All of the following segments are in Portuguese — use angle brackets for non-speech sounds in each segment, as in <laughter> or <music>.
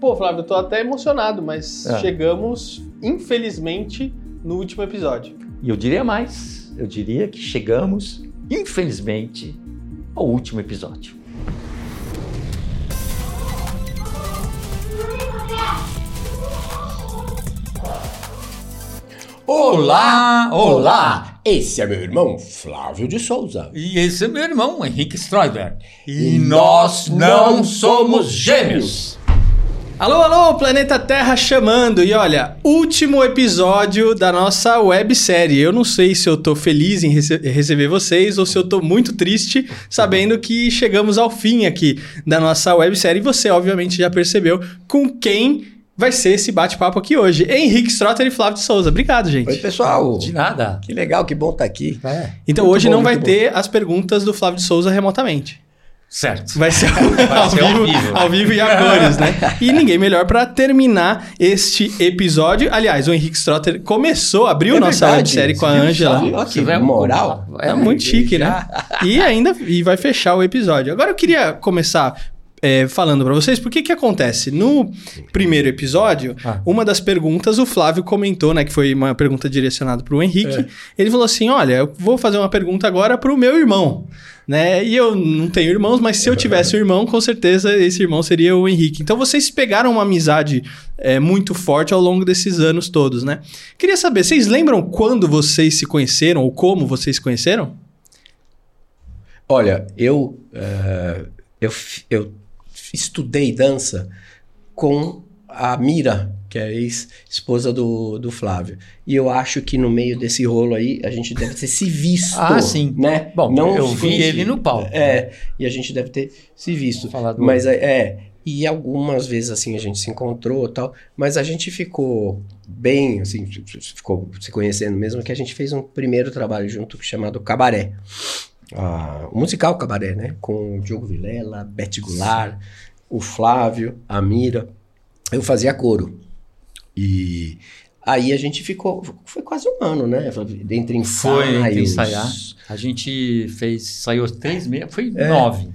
Pô, Flávio, eu tô até emocionado, mas É. chegamos, infelizmente, no último episódio. E eu diria mais, eu diria que chegamos, infelizmente, ao último episódio. Olá, olá! Esse é meu irmão Flávio de Souza. E esse é meu irmão, Henrique Stroiber. E nós não somos gêmeos. Alô, alô, Planeta Terra chamando! E olha, último episódio da nossa websérie. Eu não sei se eu tô feliz em rece- receber vocês ou se eu tô muito triste sabendo que chegamos ao fim aqui da nossa websérie. E você, obviamente, já percebeu com quem vai ser esse bate-papo aqui hoje. Henrique Strotter e Flávio de Souza. Obrigado, gente. Oi, pessoal. De nada. Que legal, que bom estar aqui. É. Então Muito hoje bom, não vai muito ter as perguntas do Flávio de Souza remotamente. Certo. Vai ser, <laughs> ao, ser ao vivo, vivo. ao vivo e a cores, né? <laughs> E ninguém melhor pra terminar este episódio. Aliás, o Henrique Strotter começou, abriu É nossa verdade, websérie com a Ângela. Olha que vai- moral. É muito <laughs> chique, né? E ainda e vai fechar o episódio. Agora eu queria começar é, falando pra vocês, porque que acontece? No primeiro episódio, Ah. uma das perguntas o Flávio comentou, né? Que foi uma pergunta direcionada pro Henrique. É. Ele falou assim: olha, eu vou fazer uma pergunta agora pro meu irmão. Né? E eu não tenho irmãos, mas se eu tivesse um irmão, com certeza esse irmão seria o Henrique. Então vocês pegaram uma amizade é, muito forte ao longo desses anos todos, né? Queria saber, vocês lembram quando vocês se conheceram ou como vocês se conheceram? Olha, eu, eh, eu, eu estudei dança com a Mira, que é a ex-esposa do, do Flávio. E eu acho que no meio desse rolo aí, a gente deve ter se visto. <laughs> Ah, sim. Né? Bom, eu se vi ele no palco. É, e a gente deve ter se visto. Falar do- Mas é, é, e algumas vezes assim a gente se encontrou e tal, mas a gente ficou bem, assim, ficou se conhecendo mesmo, que a gente fez um primeiro trabalho junto chamado Cabaré. Ah, o musical Cabaré, né? Com o Diogo Vilela, Beth Goulart, o Flávio, a Mira. Eu fazia coro. E aí a gente ficou, foi quase um ano, né? Entre ensaios. Foi entre ensaiar. A gente fez, saiu três meses, foi nove.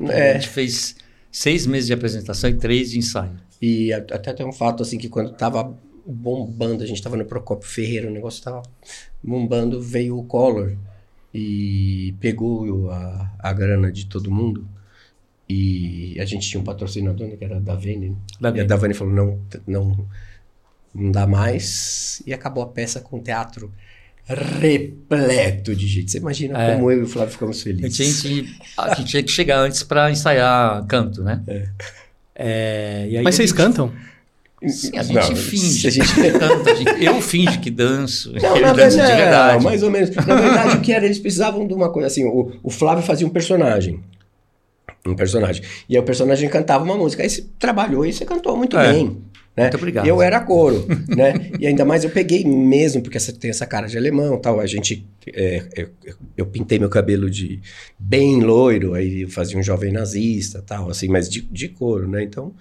A É, gente fez seis meses de apresentação e três de ensaio. E a- até tem um fato assim que quando tava bombando, a gente tava no Procopio Ferreira, o negócio tava bombando, veio o Collor e pegou a, a grana de todo mundo. E a gente tinha um patrocinador, né, que era a Davene. Da E a Vene. Davene falou: não, não, não dá mais. E acabou a peça com o teatro repleto de gente. Você imagina É. como eu e o Flávio ficamos A felizes. gente, a gente tinha que chegar antes para ensaiar canto, né? É, e aí Mas a vocês gente- cantam? A gente Não, finge a gente- canta. a gente- <laughs> eu finge que danço. Não, ele dança de verdade. não, mais ou menos. Na verdade, o que <laughs> era? Eles precisavam de uma coisa assim. O, o Flávio fazia um personagem. Um personagem. E aí o personagem cantava uma música. Aí você trabalhou e você cantou muito É. bem. Né? Muito obrigado. Eu era coro, <laughs> né? E ainda mais eu peguei mesmo, porque você tem essa cara de alemão tal. A gente. é, eu, eu- eu pintei meu cabelo de bem loiro, aí eu fazia um jovem nazista tal, assim, mas de, de couro, né? Então,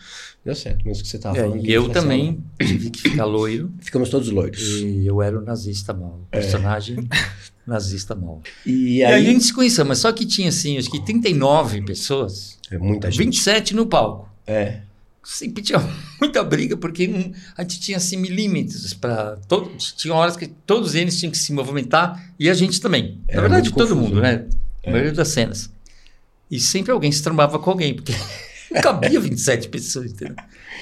deu certo, mesmo que você tava É, falando. e eu também tive que ficar loiro. Ficamos todos loiros. E eu era o nazista mal. O personagem nazista mal. E E aí, a gente se conheceu, mas só que tinha assim, acho que 39 pessoas, É muita gente. 27 no palco. É. Sempre tinha <laughs> muita briga, porque a gente tinha assim milímetros para todos. Tinha horas que todos eles tinham que se movimentar e a gente também. Era Na verdade, todo confuso, mundo, né? A maioria das cenas. E sempre alguém se trombava com alguém, porque não <laughs> cabia 27 pessoas, entendeu?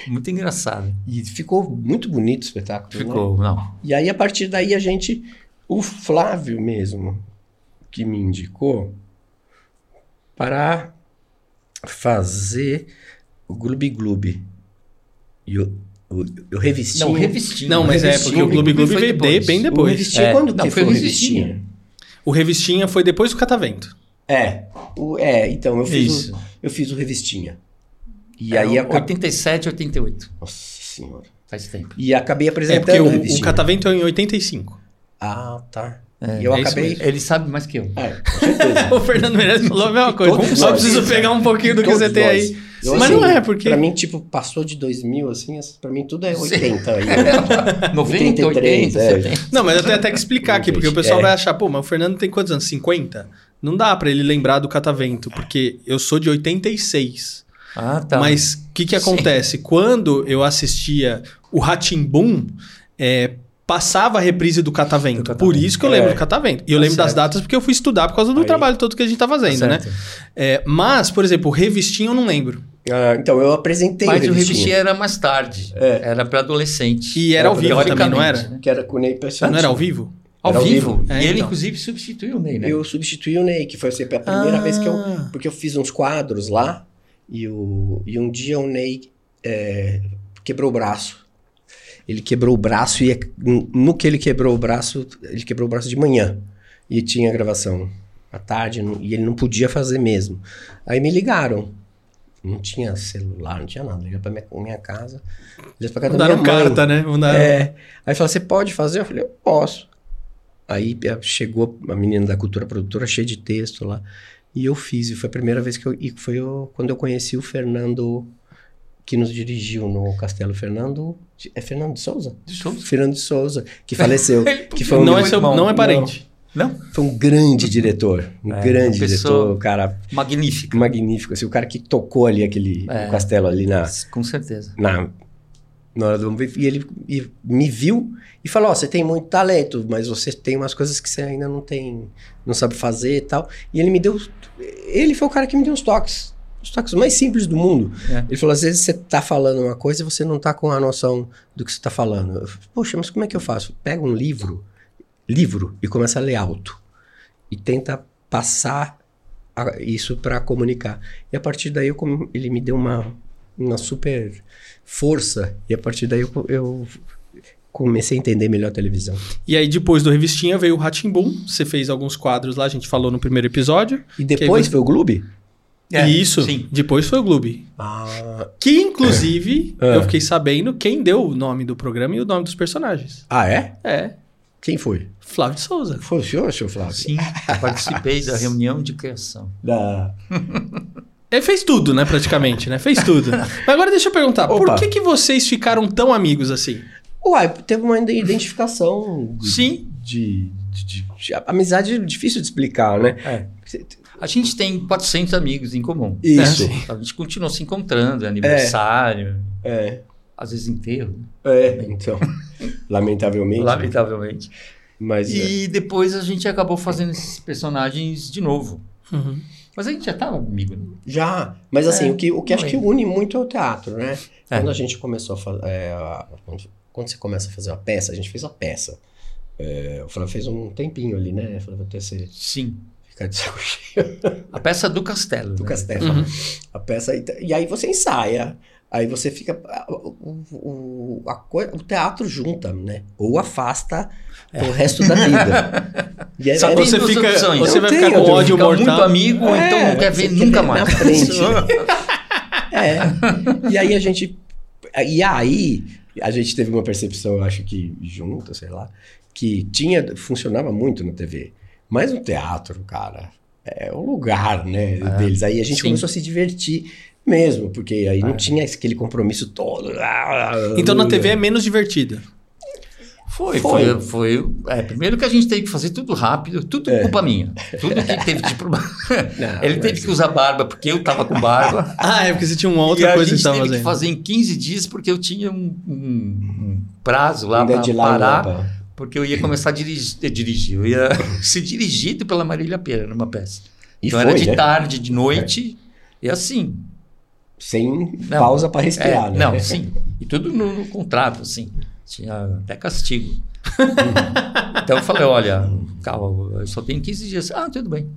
Muito engraçado. E ficou muito bonito o espetáculo. né? Ficou, não. E aí, a partir daí, a gente. O Flávio mesmo, que me indicou para fazer o Gloob Gloob. E o, o, o Revistinha. Não, revistinha. Não, mas é porque o Gloob Gloob Foi veio depois. de- bem O depois. Revistinha, É, quando não, que foi o o Revistinha? Revistinha. O Revistinha foi depois do Catavento. É. O, é, então, eu fiz, Isso. o, eu fiz o Revistinha. E É, aí, a, 87, 88. Nossa senhora. Faz tempo. E acabei É, apresentando porque o o, o. Catavento é em 85. Ah, tá. É, e eu é acabei. Ele sabe mais que eu. É, com certeza. <laughs> O Fernando Meirelles falou a mesma coisa. Só preciso pegar um pouquinho do que você tem aí. Eu, Mas assim, não é, porque. Pra mim, tipo, passou de 2000, assim, pra mim tudo é 80 aí. 90, 83, 80, é. 70. Não, mas eu tenho até que explicar aqui, porque o pessoal É. vai achar, pô, mas o Fernando tem quantos anos? 50? Não dá pra ele lembrar do Catavento, porque eu sou de 86. Ah, tá. Mas o que, que Sim. acontece? Quando eu assistia o Ratimbum, é, passava a reprise do Catavento. Do Catavento. Por isso que eu lembro É. do Catavento. E eu Tá lembro das certo. datas porque eu fui estudar por causa do Aí. trabalho todo que a gente tá fazendo, Tá né? É, mas, por exemplo, o Revistinha eu não lembro. Ah, então, eu apresentei Mas o Revistinha, Revistinha era mais tarde. É. Era para adolescente. E era ao vivo também, não era? Né? que era com o Ney Pessotti. Não era ao vivo? Ao Era ao vivo. vivo. É, e ele, então. inclusive, substituiu o Ney, né? Eu substituí o Ney, que foi assim, a primeira vez que eu... Ah. Porque eu fiz uns quadros lá, e, o, e um dia o Ney é, quebrou o braço. Ele quebrou o braço e no que ele quebrou o braço, ele quebrou o braço de manhã. E tinha gravação à tarde, não- e ele não podia fazer mesmo. Aí me ligaram. Não tinha celular, não tinha nada. Ligaram pra minha, minha casa. Ligaram pra casa da minha Mandaram mãe. carta, né? Mandaram... É. Aí falou, você pode fazer? Eu falei, eu posso. Aí eh, chegou a menina da cultura produtora, cheia de texto lá. E eu fiz. E foi a primeira vez que eu. E foi o- quando eu conheci o Fernando, que nos dirigiu no Castelo. Fernando. É Fernando de Souza? De Souza. Fernando de Souza, que faleceu. <laughs> Que foi um, não, é seu, não é parente. Não? Foi um grande diretor. Um É, grande diretor, cara Magnífico. magnífico. Assim, o cara que tocou ali aquele É. castelo ali na, Com certeza. na, na hora do. E ele e me viu e falou: Ó, você tem muito talento, mas você tem umas coisas que você ainda não tem, não sabe fazer e tal. E ele me deu. Ele foi o cara que me deu os toques. Os toques mais simples do mundo. É. Ele falou: às vezes você tá falando uma coisa e você não tá com a noção do que você tá falando. Eu falei, Poxa, mas como é que eu faço? Pega um livro, livro, e começa a ler alto. E tenta passar a- isso para comunicar. E a partir daí eu ele me deu uma, uma super força. E a partir daí eu, eu comecei a entender melhor a televisão. E aí, depois do Revistinha, veio o Ratimbum. Você fez alguns quadros lá, a gente falou no primeiro episódio. E depois você- foi o Globo? É, e isso, Sim. depois foi o Gloob. Ah, Que, inclusive, É. eu fiquei sabendo quem deu o nome do programa e o nome dos personagens. ah, é? É, Quem foi? Flávio de Souza. Foi o senhor, senhor Flávio? Sim, eu participei da reunião de criação. Da... Ele fez tudo, né, praticamente, né? Fez tudo. Mas <laughs> agora deixa eu perguntar, por Opa. que, que vocês ficaram tão amigos assim? Uai, teve uma identificação. de- Sim. De, de, de- de- Amizade é difícil de explicar, né? É. A gente tem 400 amigos em comum. Isso. A gente continua se encontrando, é aniversário, É. às vezes enterro, É, então. <laughs> lamentavelmente. lamentavelmente. Mas. é. E depois a gente acabou fazendo esses personagens de novo. Uhum. Mas a gente já estava amigo. né? Já, mas assim, É, o que, o que acho que une muito é o teatro, né? É. Quando a gente começou a fazer. quando, quando você começa a fazer uma peça, a gente fez uma peça. É, o Flávio fez um tempinho ali, né? Flávio, até você Sim. ficar de saco <laughs> cheio A peça do Castelo. do né? castelo. Uhum. A peça. E aí você ensaia. Aí você fica. O, o, a o teatro junta, né? Ou afasta o resto da vida. <laughs> E é, Só é- você fica, opções. você Eu vai tenho, ficar com ódio Fica mortal. muito amigo, ou então não quer ver nunca na mais. frente. <laughs> É. E aí a gente. E aí a gente teve uma percepção, eu acho que junto, sei lá, que tinha. funcionava muito na TV. Mas no teatro, cara, é o lugar, né, É, deles. Aí a gente sim. começou a se divertir mesmo, porque aí não É. tinha aquele compromisso todo. Então na TV é menos divertida. Foi, Foi. foi. foi é, primeiro que a gente teve que fazer tudo rápido, tudo É. culpa minha. Tudo que teve de problema. <laughs> Ele teve mas- que usar barba porque eu tava com barba. <laughs> Ah, é porque você tinha uma e outra a coisa que gente você teve estava que fazendo. fazer em 15 dias porque eu tinha um, um- prazo lá para parar, lá pra- porque eu ia começar a dirigir, a dirigir. Eu ia <laughs> ser dirigido pela Marília Pera numa peça. E então foi, era de né? tarde, de noite, e assim. Sem Não, pausa para É, respirar, né? Não, sim. E tudo no, no contrato, assim. Tinha até castigo. <laughs> então eu falei, olha, calma, eu só tenho 15 dias. Ah, tudo bem.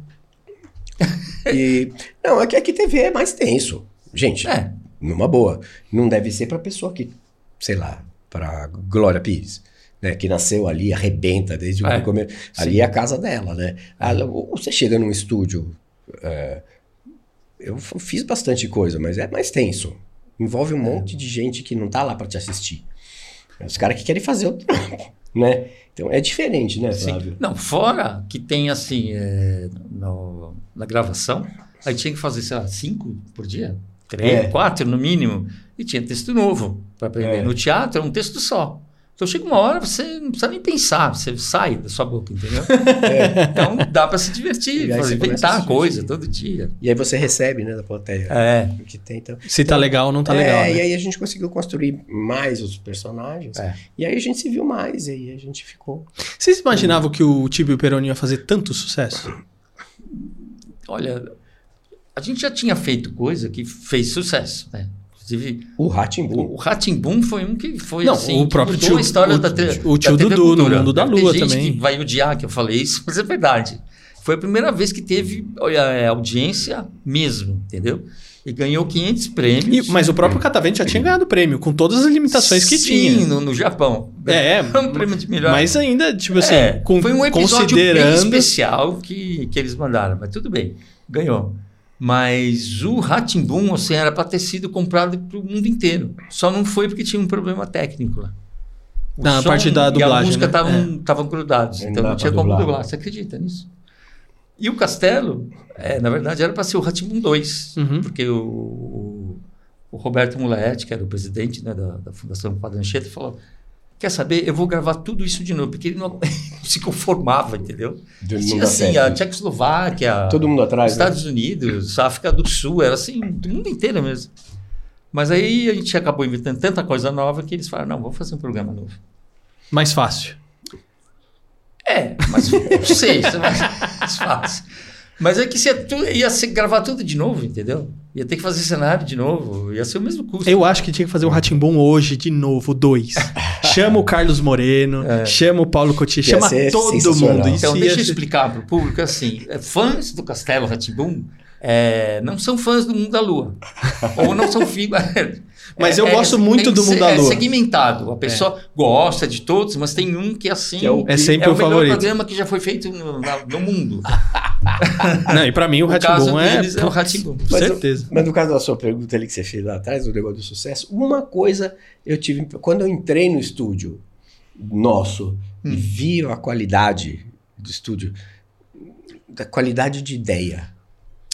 E, não, é que aqui TV é mais tenso. Gente, É, numa boa. Não deve ser pra pessoa que, sei lá, pra Glória Pires, né? Que nasceu ali, arrebenta desde É, o começo. Ali é a casa dela, né? Ou você chega num estúdio. é, eu fiz bastante coisa, mas é mais tenso. Envolve um monte de gente que não tá lá pra te assistir. É os caras que querem fazer o trampo, <laughs> né? Então é diferente, né, sim. Flávio? Não, fora que tem assim, é, no- na gravação, aí tinha que fazer, sei lá, cinco por dia? Três, É. quatro no mínimo. E tinha texto novo para aprender. É. No teatro é um texto só. Então chega uma hora, você não precisa nem pensar, você sai da sua boca, entendeu? <laughs> Então dá para se divertir, E fazer, você começa a inventar coisa todo dia. E aí você recebe, né, da plateia. É. O que tem, então. Se tá legal ou não tá é, legal. e né? aí a gente conseguiu construir mais os personagens. É. E aí a gente se viu mais, e aí a gente ficou. Vocês imaginavam que o Tibio Peroni ia fazer tanto sucesso? Olha, a gente já tinha feito coisa que fez sucesso, né? Inclusive, O Ratimbu. o Ratimbum foi um que foi Não, assim, o que próprio tio- a história o- da, o tio da TV Dudu, no Cultura. Mundo da Lua gente também. que vai odiar que eu falei isso, mas é verdade. Foi a primeira vez que teve é, audiência mesmo, entendeu? E ganhou 500 prêmios. E- mas o próprio Catavento já tinha ganhado prêmio, com todas as limitações que Sim, tinha. No, no Japão. É, <laughs> um prêmio de melhor. Mas ainda, tipo assim, É, com- foi um episódio bem considerando. especial que, que eles mandaram, mas tudo bem, ganhou. Mas o Ratimbum, assim, era para ter sido comprado para o mundo inteiro. Só não foi porque tinha um problema técnico lá. O Na som parte da E a dublagem, música né? estavam grudados, Não então não tinha como dublar. Você acredita nisso? E o Castelo, é, na verdade, era para ser o Ratimbum 2, Uhum. porque o, o, o Roberto Muletti, que era o presidente né, da, da Fundação Padre Anchieta, falou: Quer saber? Eu vou gravar tudo isso de novo, porque ele não <laughs> se conformava, entendeu? Do- assim, certo. a Tchecoslováquia, Todo mundo atrás. né? Estados Unidos, a África do Sul, era assim, do mundo inteiro mesmo. Mas aí a gente acabou inventando tanta coisa nova que eles falaram: não, vamos fazer um programa novo. Mais fácil. É, mas não sei, isso é mais, fácil. Mas é que ia, tu- ia ser- gravar tudo de novo, entendeu? Ia ter que fazer cenário de novo, ia ser o mesmo custo. Eu acho que tinha que fazer o Ratimbom hoje, de novo, dois. <laughs> Chama o Carlos Moreno, É. chama o Paulo Cotia, Ia chama todo mundo. Isso Então, ia deixa eu ser- explicar para o público assim: é, fãs do Castelo Ratimbum é, não são fãs do Mundo da Lua. <laughs> Ou não são filhos. <laughs> Mas eu gosto muito do Mundo da É Lua. segmentado. A pessoa gosta de todos, mas tem um que assim. Que é o- É sempre é o o melhor favorito. programa que já foi feito no, no mundo. <laughs> Não, e pra mim o O Ratimbom é. é o Ratimbum. Com certeza. Mas no caso da sua pergunta ali que você fez lá atrás, do negócio do sucesso, uma coisa eu tive. Quando eu entrei no estúdio nosso Hum. e vi a qualidade do estúdio, da qualidade de ideia.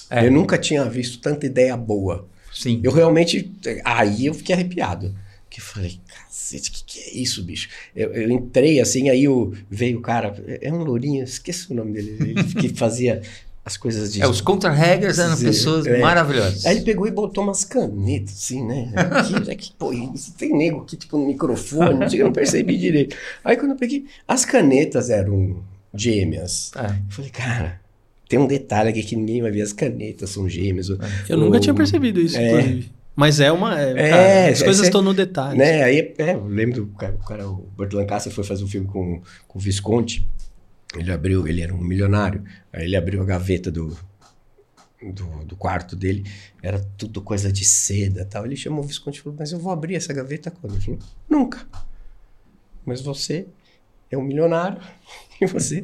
É. Eu nunca tinha visto tanta ideia boa. Sim. Eu realmente. Aí eu fiquei arrepiado. Que eu falei, cacete, o que, que é isso, bicho? Eu, eu entrei assim, aí o, veio o cara, é um lourinho, esqueci o nome dele, ele que fazia as coisas de. É, os contra-regras eram pessoas é. maravilhosas. Aí ele pegou e botou umas canetas, assim, né? Aqui, aqui, pô, isso tem nego aqui, tipo, no microfone, não sei, eu não percebi direito. Aí quando eu peguei, as canetas eram gêmeas. É. Eu falei, cara, tem um detalhe aqui que ninguém vai ver, as canetas são gêmeas. Eu nunca tinha percebido isso, É. inclusive. Mas é uma. É, É, cara, as é, coisas cê- estão no detalhe. Né? Aí, é, eu lembro do cara, o, cara, o Burt Lancaster foi fazer um filme com, com o Visconti. Ele abriu, ele era um milionário. Aí ele abriu a gaveta do, do, do quarto dele, era tudo coisa de seda e tal. Ele chamou o Visconti e falou: Mas eu vou abrir essa gaveta quando? Ele falou: Nunca. Mas você é um milionário <laughs> e você.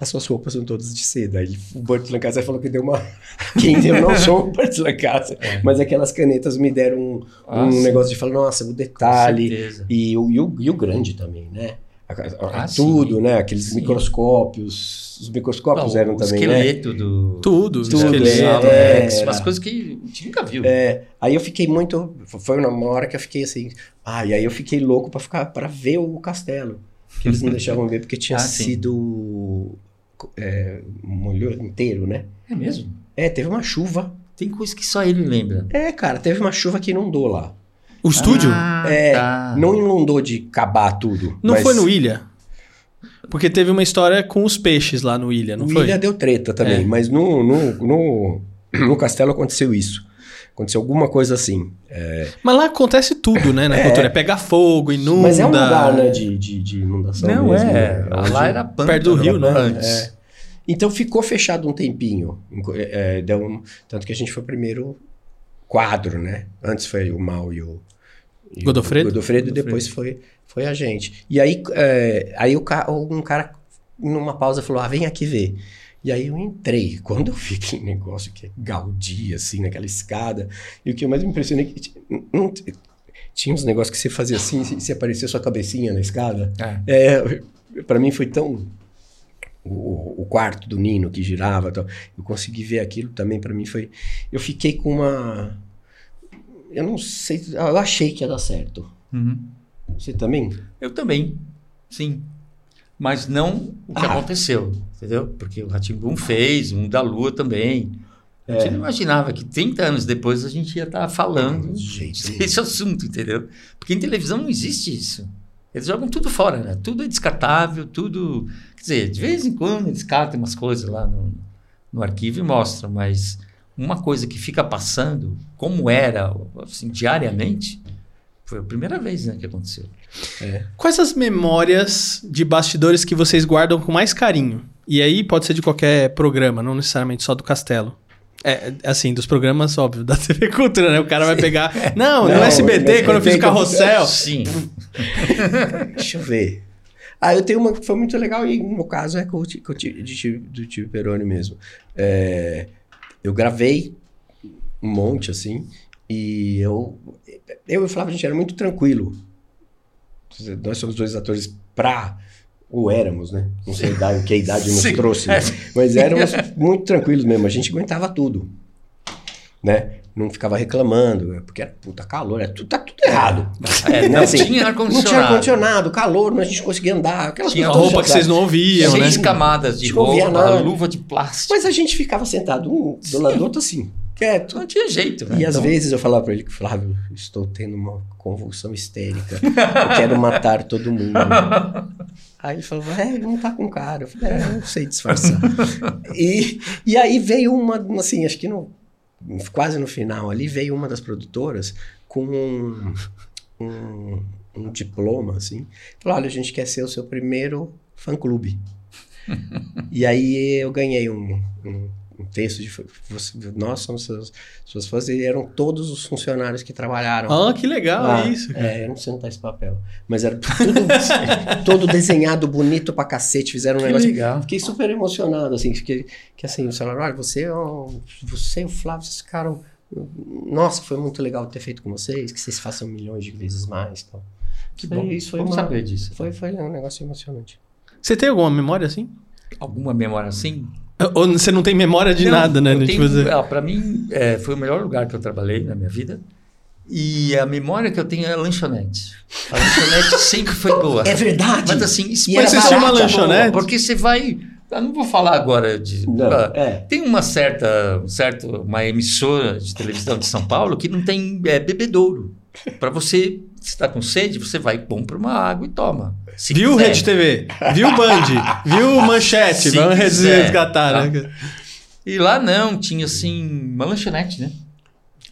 As suas roupas são todas de seda. Aí o Burt Lancaster falou que deu uma. <laughs> Quem eu não sou o Burt Lancaster, mas aquelas canetas me deram um, Ah, um negócio de falar: Nossa, o detalhe. E o, e, o, e o grande também, né? A- a- Ah, tudo, sim. né? Aqueles Sim. microscópios. Os microscópios Não, eram o também, né? esqueleto do. Tudo, do Tudo, esqueleto. é, Alex, era. umas coisas que a gente nunca viu. É, aí eu fiquei muito. Foi uma hora que eu fiquei assim. Ah, e aí eu fiquei louco pra ficar para ver o castelo. Que eles não <laughs> deixavam ver porque tinha Ah, sido. É, molhou inteiro, né? É mesmo? É, teve uma chuva. Tem coisa que só ele lembra. É, cara, teve uma chuva que inundou lá. O estúdio Ah, É, tá. Não inundou de acabar tudo. não mas foi no Ilha? Porque teve uma história com os peixes lá no Ilha, não o foi? Ilha deu treta também, É. mas no, no, no, no castelo aconteceu isso. Aconteceu alguma coisa assim. Mas lá acontece tudo, né, na É. cultura. É pegar fogo, inunda. Mas é um lugar, né, de, de, de inundação Não, mesmo. é. né? Lá era pântano, perto do rio, né? Antes. É. Então ficou fechado um tempinho. Enco- é, deu um- tanto que a gente foi o primeiro quadro, né? Antes foi o Mal e o. e o Godofredo? Godofredo, e depois foi, foi a gente. E aí, é, aí o ca- um cara, numa pausa, falou: Ah, vem aqui ver. E aí eu entrei. <laughs> Quando eu vi aquele negócio que é Gaudí, assim, naquela escada, e o que eu mais me impressionei é que não tinha uns negócios que você fazia assim, se, se aparecia sua cabecinha na escada. É. É, para mim foi tão o, o quarto do Nino que girava, e tal. Eu consegui ver aquilo também para mim foi. Eu fiquei com uma, eu não sei, eu achei que ia dar certo. Uhum. Você também? Eu também, sim. Mas não o que Ah. aconteceu, entendeu? Porque o Ratimbum fez, um da Lua também. A gente É. não imaginava que 30 anos depois a gente ia estar falando jeito nenhum. desse assunto, entendeu? Porque em televisão não existe isso. Eles jogam tudo fora, né? Tudo é descartável, tudo. Quer dizer, de vez em quando eles catam umas coisas lá no, no arquivo e mostram, mas uma coisa que fica passando, como era, assim, diariamente, foi a primeira vez né, que aconteceu. Quais as memórias de bastidores que vocês guardam com mais carinho? E aí pode ser de qualquer programa, não necessariamente só do Castelo. É, assim, dos programas, óbvio, <laughs> da TV Cultura, né? O cara vai pegar. <laughs> Não, no Não, SBT, no quando eu fiz o SBT, carrossel. Sim. <laughs> Deixa eu ver. Ah, eu tenho uma que foi muito legal e no caso é com de do Tio Peroni mesmo. É, eu gravei um monte, assim, e eu, eu e o Flávio, a gente era muito tranquilo. Nós somos dois atores pra... Ou éramos, né? Não sei idade, que a idade nos Sim. trouxe. né? Mas éramos <laughs> muito tranquilos mesmo. A gente aguentava tudo. Né? Não ficava reclamando, porque era puta calor, era tudo, tá tudo errado. É, Né, não assim, tinha Não tinha ar-condicionado. calor, não a gente conseguia andar. Aquelas Tinha roupa que vocês não ouviam, né? Seis camadas de roupa, luva de plástico. Mas a gente ficava sentado um do lado do outro assim, quieto. Não tinha jeito, né? E às Então, vezes eu falava pra ele que, Flávio, estou tendo uma convulsão histérica. Eu quero matar todo mundo. <laughs> Aí ele falou, é, não tá com cara. Eu falei, é, eu não sei disfarçar. e, e aí veio uma, assim, acho que no, quase no final ali, veio uma das produtoras com um, um, um diploma, assim. Falou, olha, a gente quer ser o seu primeiro fã-clube. <laughs> e aí eu ganhei um, um, um texto de... Você, nós somos seus, suas fãs e eram todos os funcionários que trabalharam. Ah, que legal Ah, isso. cara. É, eu não sei onde tá esse papel. Mas era tudo todo desenhado, bonito pra cacete. Fizeram um Que negócio. legal. Fiquei super emocionado, assim, que, que assim, o falaram, olha, você, é um- você e o Flávio, vocês ficaram. Nossa, foi muito legal ter feito com vocês, que vocês façam milhões de vezes mais. Tal. Que Foi- bom. isso foi Vamos uma- saber disso. Foi, foi um negócio emocionante. Você tem alguma memória assim? Alguma memória assim? Ou você não tem memória de Não, nada, né? Tipo, tenho- você- ah, Pra mim, é, foi o melhor lugar que eu trabalhei na minha vida. E a memória que eu tenho é a lanchonete. A lanchonete <laughs> sempre foi boa. É verdade! Mas assim, era Mas tinham uma lanchonete? Porque você vai. Eu não vou falar agora de. Não, ah, é. Tem uma certa, um certo, uma emissora de televisão de São Paulo que não tem é, bebedouro. Para você, se está com sede, você vai compra uma água e toma. Se Viu quiser. Rede TV? Viu Band? Viu Manchete? Se Vamos quiser, resgatar, tá? né? E lá não, tinha assim, uma lanchonete, né?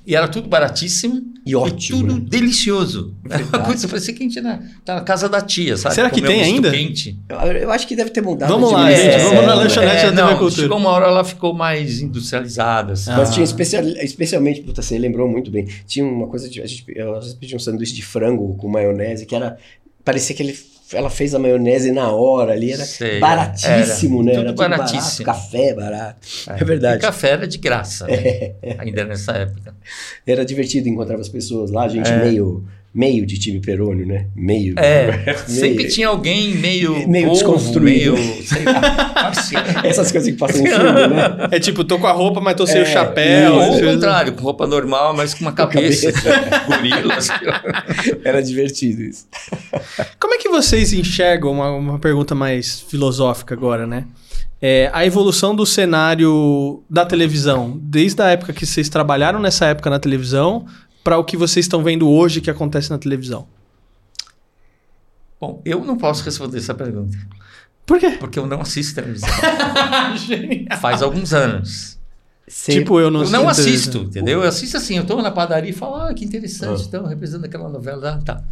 E era tudo baratíssimo E ótimo. tudo né? delicioso. Era uma coisa, parecia que a gente na, tá na casa da tia, sabe? Será que Comer um tem ainda? Quente. Eu, eu acho que deve ter mudado. Vamos lá, gente, vamos na É, lanchonete da TV não, Cultura. Chegou uma hora ela ficou mais industrializada. assim. Ah. Mas tinha especial, especialmente, puta, você lembrou muito bem. Tinha uma coisa de. A gente, eu às vezes pedia um sanduíche de frango com maionese, que era. Parecia que ele, ela fez a maionese na hora ali, era Sei, baratíssimo, era né? tudo Era tudo baratíssimo. Barato, café barato. É, E verdade. café era de graça, né? <laughs> ainda nessa época. Era divertido encontrar as pessoas lá, gente É. meio, meio de time perônio, né? Meio. É, <laughs> meio- sempre tinha alguém meio Meio desconstruído. meio, sei lá. <laughs> Essas coisas que passam em filme, né? <laughs> É tipo, tô com a roupa, mas tô sem É, o chapéu. Ou o contrário, com roupa normal, mas com uma cabeça, cabeça. gorila. assim. Era divertido isso. Como é que vocês enxergam, uma, uma pergunta mais filosófica agora, né? É, a evolução do cenário da televisão, desde a época que vocês trabalharam nessa época na televisão, para o que vocês estão vendo hoje que acontece na televisão. Bom, eu não posso responder essa pergunta, Por quê? porque eu não assisto televisão. <laughs> Faz alguns anos. Tipo, eu não eu não assisto assisto, entendeu? Eu assisto assim, eu tô na padaria e falo, ah, que interessante, Ah. então, representando aquela novela, ah, tá.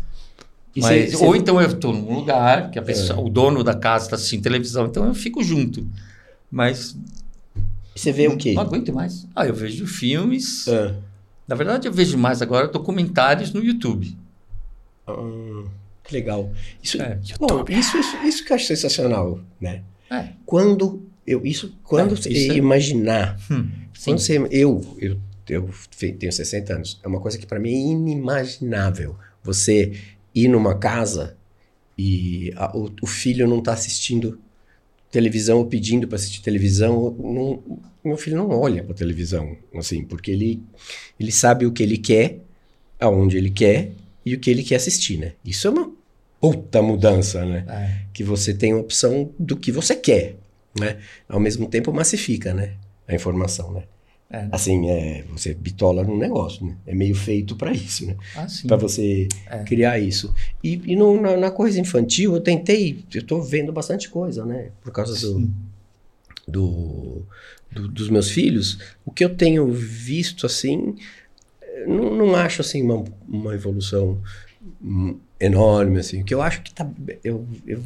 Mas, cê- cê- ou então eu estou num lugar que a pessoa, o dono da casa está assistindo televisão, então eu fico junto. Mas Você vê o quê? não aguento mais. Ah, eu vejo filmes. Ah, Na verdade, eu vejo mais agora documentários no YouTube. ah, que legal. Isso, É, bom, isso, isso, isso que eu acho sensacional, né? É. Quando eu isso quando É, você isso é- imaginar, Hum, quando você eu eu eu tenho 60 anos, é uma coisa que para mim é inimaginável. Você ir numa casa e a- o, o filho não tá assistindo televisão ou pedindo para assistir televisão, não- meu filho não olha para televisão, assim, porque ele ele sabe o que ele quer, aonde ele quer e o que ele quer assistir, né? Isso é uma puta mudança, né? É. Que você tem opção do que você quer, né? Ao mesmo tempo massifica, né? A informação, né? É. Assim, é, você bitola no negócio, né? É meio feito pra isso, né? Ah. Pra você É. criar isso. E, e no- na, na coisa infantil, eu tentei, eu tô vendo bastante coisa, né? Por causa do, do, do- dos meus filhos, o que eu tenho visto assim, não, não acho assim uma, uma evolução enorme assim. O que eu acho que tá, eu, eu-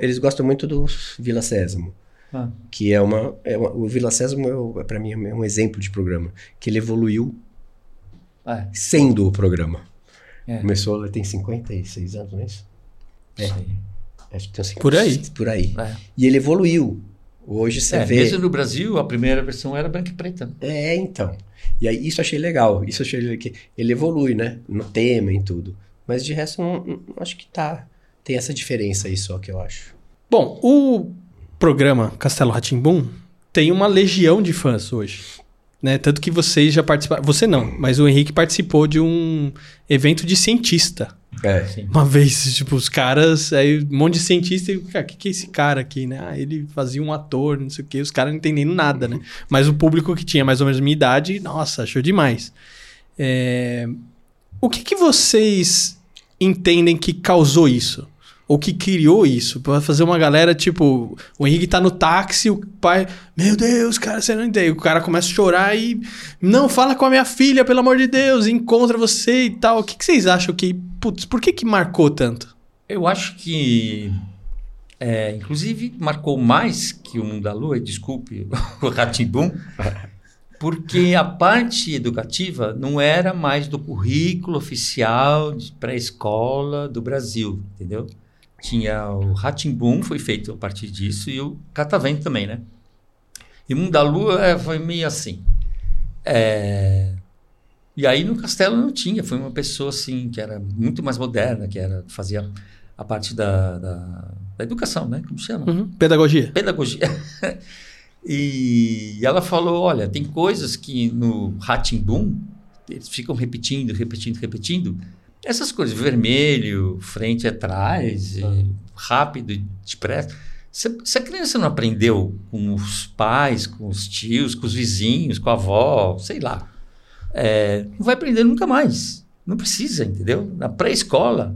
eles gostam muito do Vila Sésamo, Ah. que é uma, é uma- o Vila Sésamo é, para mim é um exemplo de programa que ele evoluiu É. sendo o programa. É. Começou, ele tem 56 anos, não é isso? É. Acho que tem uns Por aí. 50, Por aí. É. E ele evoluiu. Hoje você É, vê. mesmo no Brasil, a primeira versão era branca e preta. né? É, então. E aí isso eu achei legal. Isso eu achei que ele evolui, né? No tema e tudo. Mas de resto, não, não- acho que tá. Tem essa diferença aí só que eu acho. Bom, o programa Castelo Ratimbum tem uma legião de fãs hoje. Né? Tanto que vocês já participaram. Você não, mas o Henrique participou de um evento de cientista. É. Sim. Uma vez, tipo, os caras, aí um monte de cientista, e, cara, o que, que é esse cara aqui, né? Ah, ele fazia um ator, não sei o quê, os caras não entendendo nada, né? <laughs> Mas o público que tinha mais ou menos a minha idade, nossa, achou demais. É, O que, que vocês entendem que causou isso? Ou que criou isso? Pra fazer uma galera, tipo, o Henrique tá no táxi, o pai, meu Deus, cara, você não entende. O cara começa a chorar e, não, fala com a minha filha, pelo amor de Deus, encontra você e tal. O que, que vocês acham que, putz, por que que marcou tanto? Eu acho que, é, inclusive, marcou mais que o Mundo da Lua, desculpe <laughs> o Ratimbum, porque a parte educativa não era mais do currículo oficial de pré-escola do Brasil, entendeu? Tinha o Ratimbum, foi feito a partir disso, e o Catavento também, né? E o Mundo da Lua é, foi meio assim. É, E aí no Castelo não tinha, foi uma pessoa assim que era muito mais moderna, que era fazia a parte da, da, da educação, né? Como chama? Uhum. Pedagogia. Pedagogia. <laughs> e ela falou, olha, tem coisas que no Ratimbum eles ficam repetindo, repetindo, repetindo. Essas coisas, vermelho, frente atrás, e rápido e depressa. Se, se a criança não aprendeu com os pais, com os tios, com os vizinhos, com a avó, sei lá, é, não vai aprender nunca mais. Não precisa, entendeu? Na pré-escola,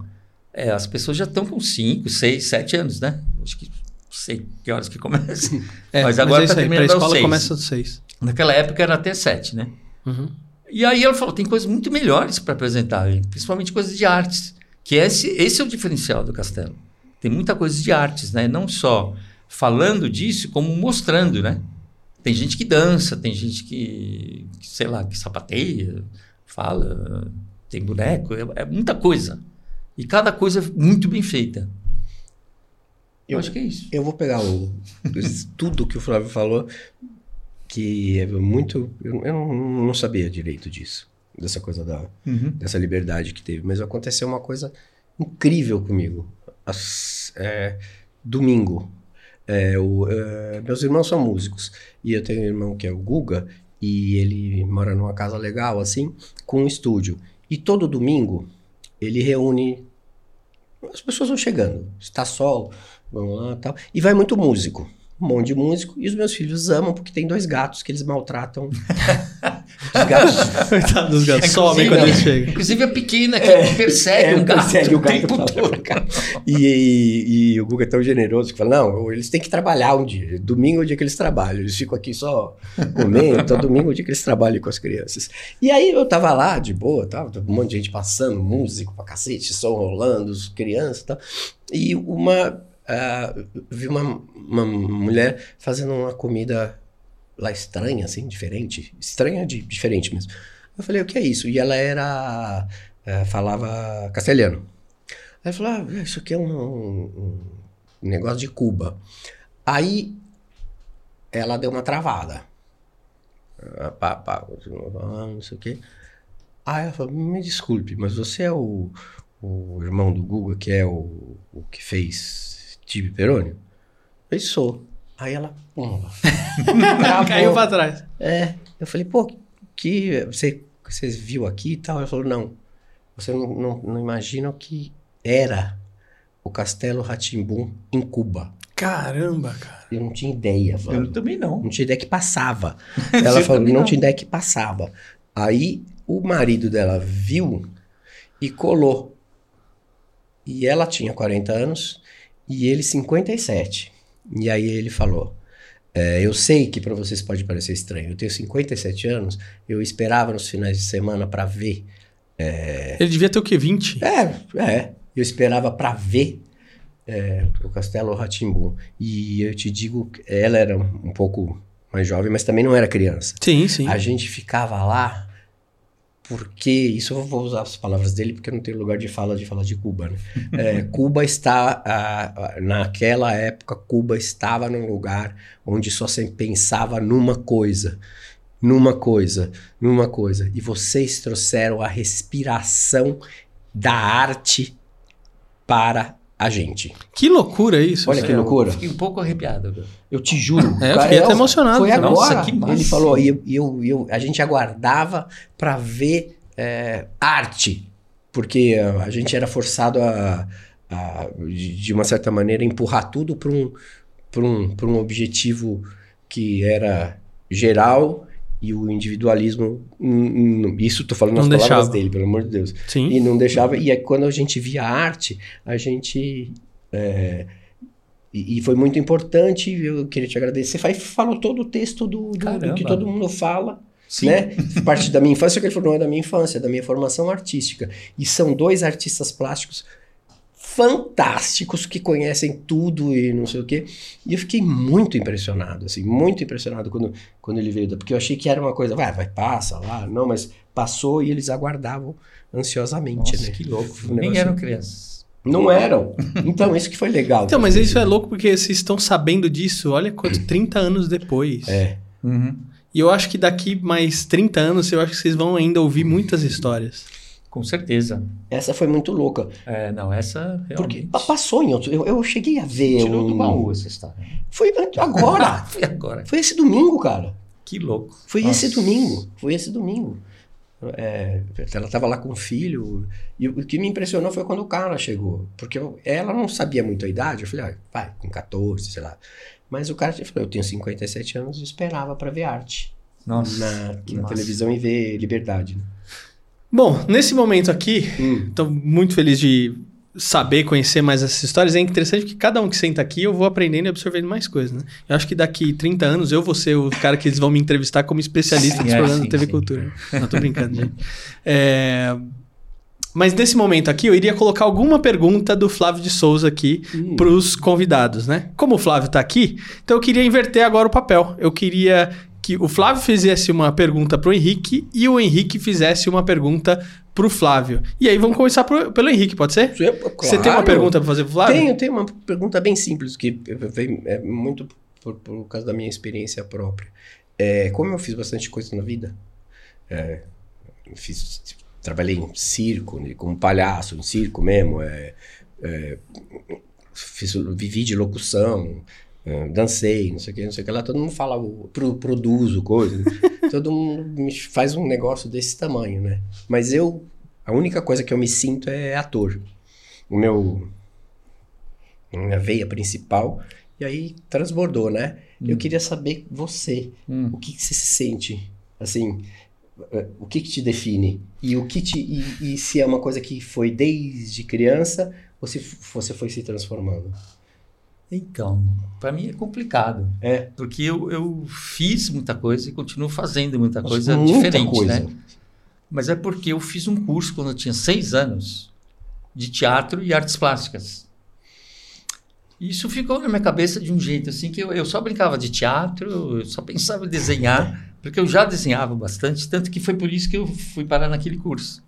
é, as pessoas já estão com 5, 6, 7 anos, né? Acho que não sei que horas que começa. <laughs> É, Mas agora é tá aí, terminando aos começa aos seis. Naquela época era até 7, né? Uhum. E aí ela falou, tem coisas muito melhores para apresentar, principalmente coisas de artes, que esse, esse é o diferencial do Castelo. Tem muita coisa de artes, né? Não só falando disso, como mostrando, né? Tem gente que dança, tem gente que, que, sei lá, que sapateia, fala, tem boneco, é, é muita coisa. E cada coisa muito bem feita. Eu, Eu- acho que é isso. Eu vou pegar o, tudo que o Flávio falou, que é muito. Eu, eu não, não sabia direito disso, dessa coisa da, Uhum. dessa liberdade que teve. Mas aconteceu uma coisa incrível comigo. As- é, domingo. É, o, é, meus irmãos são músicos. E eu tenho um irmão que é o Guga. E ele mora numa casa legal, assim, com um estúdio. E todo domingo ele reúne. As pessoas vão chegando. Está sol, vão lá tal. E vai muito músico. Um monte de músico. E os meus filhos amam porque tem dois gatos que eles maltratam. <laughs> os gatos. Coitado dos gatos. Inclusive, Somem quando eles chegam. Inclusive a pequena que persegue É, um gato persegue o o gato tempo todo. pra cá. E, e- e o Guga é tão generoso que fala: não, eles têm que trabalhar um dia. Domingo é o dia que eles trabalham. Eles ficam aqui só comendo. Então, domingo é o dia que eles trabalham com as crianças. E aí eu tava lá, de boa, tava, um monte de gente passando, músico pra cacete, som rolando, os crianças e tal. E uma. Ah, vi uma, uma mulher fazendo uma comida lá estranha, assim, diferente. Estranha de diferente mesmo. Eu falei, o que é isso? E ela era. eh, falava castelhano. Aí eu falei, ah, isso aqui é um, um- negócio de Cuba. Aí ela deu uma travada. Ah, pá, pá, falando, não sei o quê. Aí ela falou, me desculpe, mas você é o, o irmão do Guga, que é o, o que fez Tibi Peroni? Eu sou. Aí ela, pum, <laughs> travou. Caiu pra trás. É, eu falei, pô, que você, você viu aqui e tal? Ela falou, não. você não, não, não imagina o que era o Castelo Ratimbum em Cuba. Caramba, cara. Eu não tinha ideia, Eu também não. Não tinha ideia que passava. <laughs> Ela falou, não não. tinha ideia que passava. Aí o marido dela viu e colou. E ela tinha 40 anos e ele 57. E aí ele falou: é, Eu sei que para vocês pode parecer estranho. Eu tenho 57 anos. Eu esperava nos finais de semana para ver. Ele devia ter o quê? 20? É, é. Eu esperava para ver é, o Castelo Ratimbum. E eu te digo, ela era um pouco mais jovem, mas também não era criança. Sim, sim. A gente ficava lá porque, isso eu vou usar as palavras dele porque eu não tenho lugar de fala de falar de Cuba, né? É, <laughs> Cuba está, ah, ah, naquela época, Cuba estava num lugar onde só se pensava numa coisa, numa coisa, numa coisa. E vocês trouxeram a respiração da arte para a gente. Que loucura isso. Olha que loucura. Fiquei um pouco arrepiado. Eu te juro. É, eu Cara, fiquei até emocionado. Foi agora. Nossa, que massa. Ele falou, e eu, eu, eu- a gente aguardava para ver é, arte, porque ah, a gente era forçado a, a, de de uma certa maneira, empurrar tudo para um, pra um, pra um objetivo que era geral e o individualismo, isso tô falando nas Não palavras deixava. dele, pelo amor de Deus. Sim. E não deixava. E aí, quando a gente via arte, a gente. é, e, e foi muito importante. Eu queria te agradecer. Fa- falou todo o texto do, do- do que todo mundo fala. Sim. Né? Parte da minha infância, que ele falou, não é da minha infância, é da minha formação artística. E são dois artistas plásticos fantásticos que conhecem tudo e não sei o quê. E eu fiquei muito impressionado, assim, muito impressionado quando, quando ele veio, porque eu achei que era uma coisa, vai, vai, passa lá, não, mas passou e eles aguardavam ansiosamente, Nossa, né? que louco. Um Nem eram crianças. Não eram. Então, isso que foi legal. Então, mas isso é louco porque vocês estão sabendo disso, olha quanto, 30 anos depois. É. E eu acho que daqui mais 30 anos, eu acho que vocês vão ainda ouvir muitas histórias. Com certeza. Essa foi muito louca. É, não, essa Porque realmente... pa- passou em outro. Eu, eu cheguei a ver. Tirou um... do baú essa história. Foi agora. <laughs> Foi agora. foi esse domingo, cara. Que louco. Foi Nossa. esse domingo. Foi esse domingo. É, ela estava lá com o filho. E o que me impressionou foi quando o cara chegou. Porque eu- ela não sabia muito a idade. Eu falei, ah, vai, com 14, sei lá. Mas o cara falou, eu tenho 57 anos e esperava para ver arte. Nossa. na, na televisão e ver liberdade. né? Bom, nesse momento aqui, Hum. estou muito feliz de saber, conhecer mais essas histórias. É interessante que cada um que senta aqui, eu vou aprendendo e absorvendo mais coisas, né? Eu acho que daqui 30 anos eu vou ser o cara que eles vão me entrevistar como especialista Sim, dos é, programas sim, da TV sim. Cultura. <laughs> Não, tô brincando, gente. É, Mas nesse momento aqui, eu iria colocar alguma pergunta do Flávio de Souza aqui Hum. para os convidados, né? Como o Flávio está aqui, então eu queria inverter agora o papel. Eu queria que o Flávio fizesse uma pergunta para o Henrique e o Henrique fizesse uma pergunta para o Flávio. E aí vamos começar pro- pelo Henrique, pode ser? Eu- Você tem uma claro. pergunta para fazer para o Flávio? Tenho, tenho uma pergunta bem simples, que vem é muito por, por causa da minha experiência própria. É, como eu fiz bastante coisa na vida, é, fiz, trabalhei em circo, né, como palhaço, em circo mesmo, é, é, fiz, vivi de locução, é, dancei, não sei o que, não sei o que lá, todo mundo fala, pro, produzo coisa, né? <laughs> todo mundo me faz um negócio desse tamanho, né? Mas eu, a única coisa que eu me sinto é ator. O meu minha veia principal, e aí transbordou, né? Eu queria saber você, Hum. o que, que você se sente, assim, eh, o que, que te define? E o que te e, e se é uma coisa que foi desde criança ou se você foi se transformando? Então, para mim é complicado. É. Porque eu, eu fiz muita coisa e continuo fazendo muita coisa muita diferente, coisa. né? Mas é porque eu fiz um curso quando eu tinha seis anos de teatro e artes plásticas. E Isso ficou na minha cabeça de um jeito assim que eu, eu só brincava de teatro, eu só pensava em desenhar, <laughs> porque eu já desenhava bastante, tanto que foi por isso que eu fui parar naquele curso.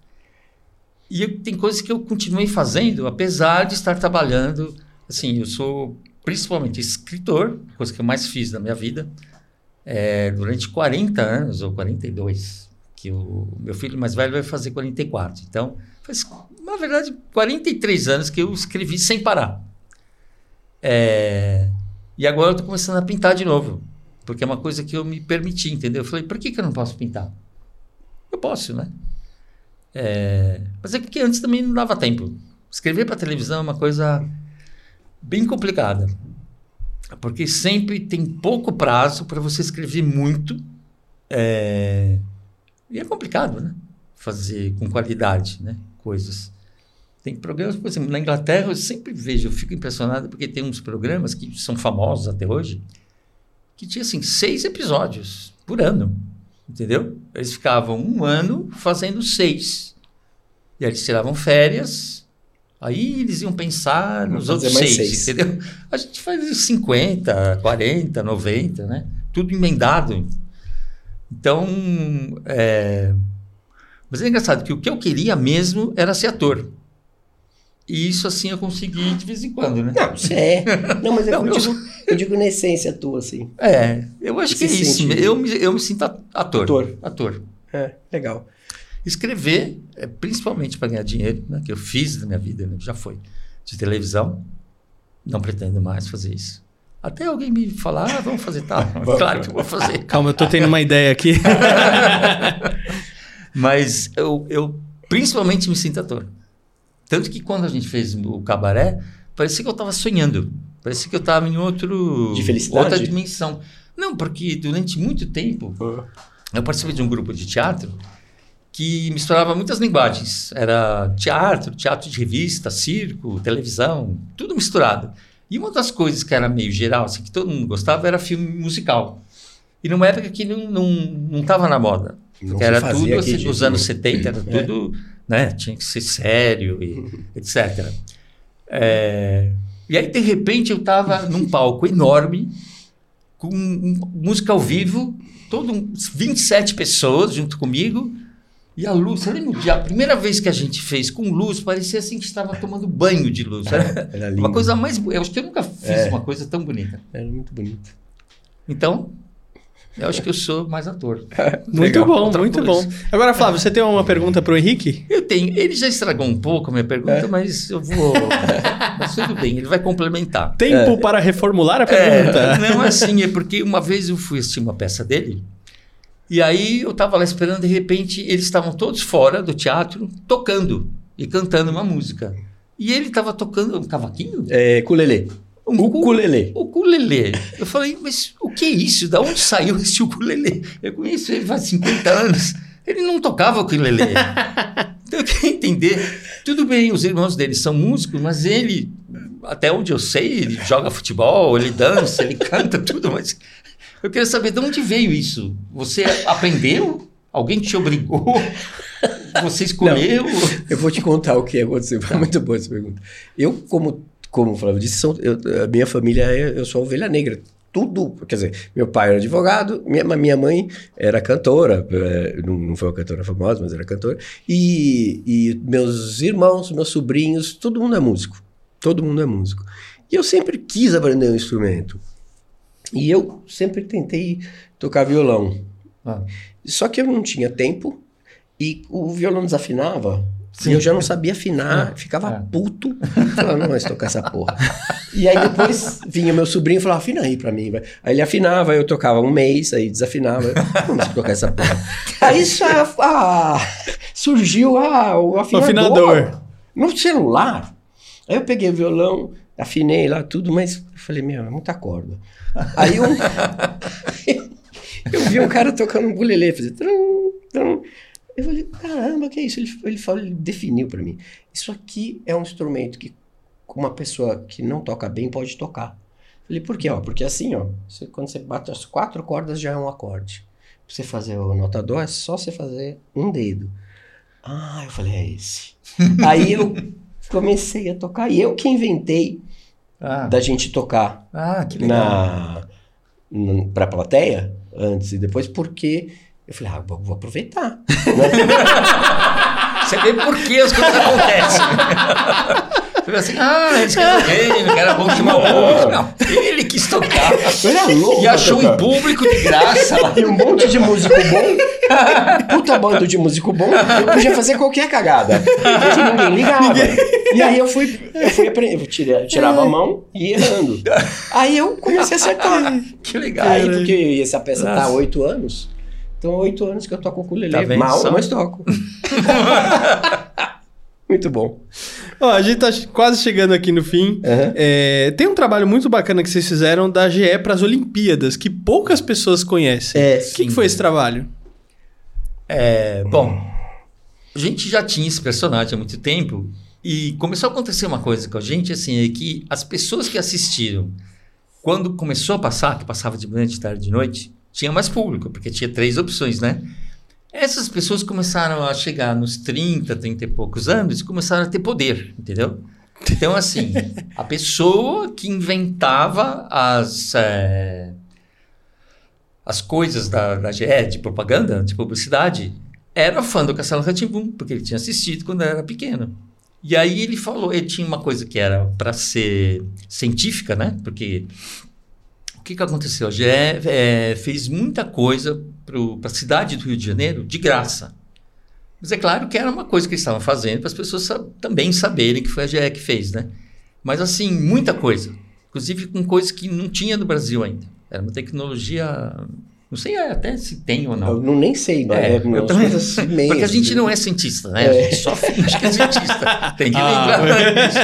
E eu- tem coisas que eu continuei fazendo, apesar de estar trabalhando. Assim, eu sou principalmente escritor, coisa que eu mais fiz na minha vida, é, durante 40 anos ou 42, que o meu filho mais velho vai fazer 44. Então, faz, na verdade, 43 anos que eu escrevi sem parar. É, e agora eu estou começando a pintar de novo, porque é uma coisa que eu me permiti, entendeu? Eu falei, por que, que eu não posso pintar? Eu posso, né? É, mas é porque antes também não dava tempo. Escrever para televisão é uma coisa bem complicada. Porque sempre tem pouco prazo para você escrever muito. é, e é complicado, né? Fazer com qualidade, né? Coisas. Tem programas, por exemplo, na Inglaterra eu sempre vejo, eu fico impressionado porque tem uns programas que são famosos até hoje, que tinha assim, seis episódios por ano. Entendeu? Eles ficavam um ano fazendo seis. E aí eles tiravam férias, aí eles iam pensar nos outros seis, seis. entendeu? A gente faz 50, 40, 90, né? Tudo emendado. Então, é... mas é engraçado que o que eu queria mesmo era ser ator. E isso assim eu consegui de vez em quando, né? Não, você é. Não, mas <laughs> é Não, eu, digo, eu digo na essência tua, assim. É, eu acho que é isso. Eu me, eu me sinto ator. Ator. Ator. É, legal. Escrever, é, principalmente para ganhar dinheiro, né, que eu fiz na minha vida, né, já foi. De televisão, não pretendo mais fazer isso. Até alguém me falar, ah, vamos fazer tal. <laughs> claro que eu vou fazer. Calma, eu tô tendo uma ideia aqui. <laughs> Mas eu, eu principalmente me sinto ator. Tanto que quando a gente fez o cabaré, parecia que eu estava sonhando. Parecia que eu estava em outro, De felicidade? outra dimensão. Não, porque durante muito tempo eu participei de um grupo de teatro que misturava muitas linguagens. Era teatro, teatro de revista, circo, televisão, tudo misturado. E uma das coisas que era meio geral, assim, que todo mundo gostava, era filme musical. E numa época que não estava não, não tava na moda. Não Porque era tudo, assim, nos filme. anos 70, era É. tudo, né? Tinha que ser sério e etc. É, e aí, de repente, eu estava num palco enorme, com música ao vivo, todo um, 27 pessoas junto comigo, e a luz, você lembra o dia? A primeira vez que a gente fez com luz, parecia assim que estava tomando banho de luz. <laughs> Era Era lindo. uma coisa mais. Eu acho que eu nunca fiz É. uma coisa tão bonita. Era muito bonito. Então, eu acho que eu sou mais ator. <laughs> Muito Legal. bom, Outra muito coisa. bom. Agora, Flávio, você tem uma pergunta pro Henrique? Eu tenho. Ele já estragou um pouco a minha pergunta, É. mas eu vou. <laughs> mas tudo bem, ele vai complementar. Tempo para reformular a pergunta. É, não assim, é porque uma vez eu fui assistir uma peça dele, e aí eu estava lá esperando, de repente eles estavam todos fora do teatro, tocando e cantando uma música. E ele estava tocando um cavaquinho? É, ukulele. Um Ukulele. Ukulele. Eu falei, mas o que é isso? Da onde saiu <laughs> esse ukulele? Eu conheço ele faz 50 anos. Ele não tocava ukulele. <laughs> Então eu queria entender. Tudo bem, os irmãos dele são músicos, mas ele, até onde eu sei, ele joga futebol, ele dança, ele <laughs> canta tudo, mas eu queria saber de onde veio isso. Você aprendeu? Alguém te obrigou? Você escolheu? Eu vou te contar o que aconteceu. Foi muito boa essa pergunta. Eu, como, como o Flávio disse, são, eu- a minha família, é- eu sou ovelha negra. Tudo, quer dizer, meu pai era advogado, minha, minha mãe era cantora, é, não, não foi uma cantora famosa, mas era cantora, e, e meus irmãos, meus sobrinhos, todo mundo é músico. Todo mundo é músico. E eu sempre quis aprender um instrumento. E eu sempre tentei tocar violão. Ah. Só que eu não tinha tempo e o violão desafinava. Sim. E eu já não sabia afinar, É, ficava é. puto. Falava, não mais tocar essa porra. e aí depois vinha meu sobrinho e falava, afina aí pra mim. vai. Aí ele afinava, eu tocava um mês, aí desafinava. Mais tocar essa porra. Aí só, ah, surgiu ah, o afinador, afinador. no celular. Aí eu peguei o violão, afinei lá tudo, mas eu falei, meu, é muita corda. Aí um, <laughs> eu vi um cara tocando um ukulele, fazer trum, trum. Eu falei, caramba, que é isso? Ele, ele falou, ele definiu pra mim. Isso aqui é um instrumento que uma pessoa que não toca bem pode tocar. Eu falei, por quê? Ó, porque assim, ó, você- quando você bate as quatro cordas já é um acorde. Pra você fazer o nota dó é só você fazer um dedo. Ah, eu falei, é esse. <laughs> Aí eu comecei a tocar e eu que inventei Ah, da gente tocar ah, que legal. na, na pra plateia antes e depois porque eu falei, ah, vou, vou aproveitar. <laughs> Você vê por que as coisas acontecem. <laughs> Vê assim, ah, eles querem que era bom chamar o público. Não, ele quis tocar. Era louco E achou um público de graça lá. E um monte de músico bom, puta bando de músico bom, eu podia fazer qualquer cagada. Porque ninguém ligava. E aí eu fui, eu fui aprender, eu tirava a mão e ia errando. Aí eu comecei a acertar. Que legal. Aí, porque essa peça tá há Nossa. oito anos, Então, oito anos que eu toco ukulele. Tá Mal, só? mas toco. <laughs> Muito bom. Ó, a gente tá quase chegando aqui no fim. Aham. É, tem um trabalho muito bacana que vocês fizeram da GE para as Olimpíadas, que poucas pessoas conhecem. É, o que, que foi esse trabalho? É, bom, a gente já tinha esse personagem há muito tempo e começou a acontecer uma coisa com a gente, assim, é que as pessoas que assistiram, quando começou a passar, que passava de manhã, de tarde, de noite, tinha mais público, porque tinha três opções, né? Essas pessoas começaram a chegar nos 30, 30 e poucos anos e começaram a ter poder, entendeu? Então, assim, <laughs> a pessoa que inventava as, é, as coisas da, da GE, de propaganda, de publicidade, era fã do Castelo Ratimbum, porque ele tinha assistido quando era pequeno. E aí ele falou, ele tinha uma coisa que era para ser científica, né? Porque o que, que aconteceu? A GE é, fez muita coisa para a cidade do Rio de Janeiro de graça. Mas é claro que era uma coisa que eles estavam fazendo para as pessoas sa- também saberem que foi a GE que fez, né? Mas assim, muita coisa. Inclusive com coisas que não tinha no Brasil ainda. Era uma tecnologia. Não sei até se tem ou não. Eu não nem sei, mas é, eu umas também- <laughs> Porque a gente assim. não é cientista, né? A gente só finge que é cientista. <laughs> Tem que Ah, lembrar disso.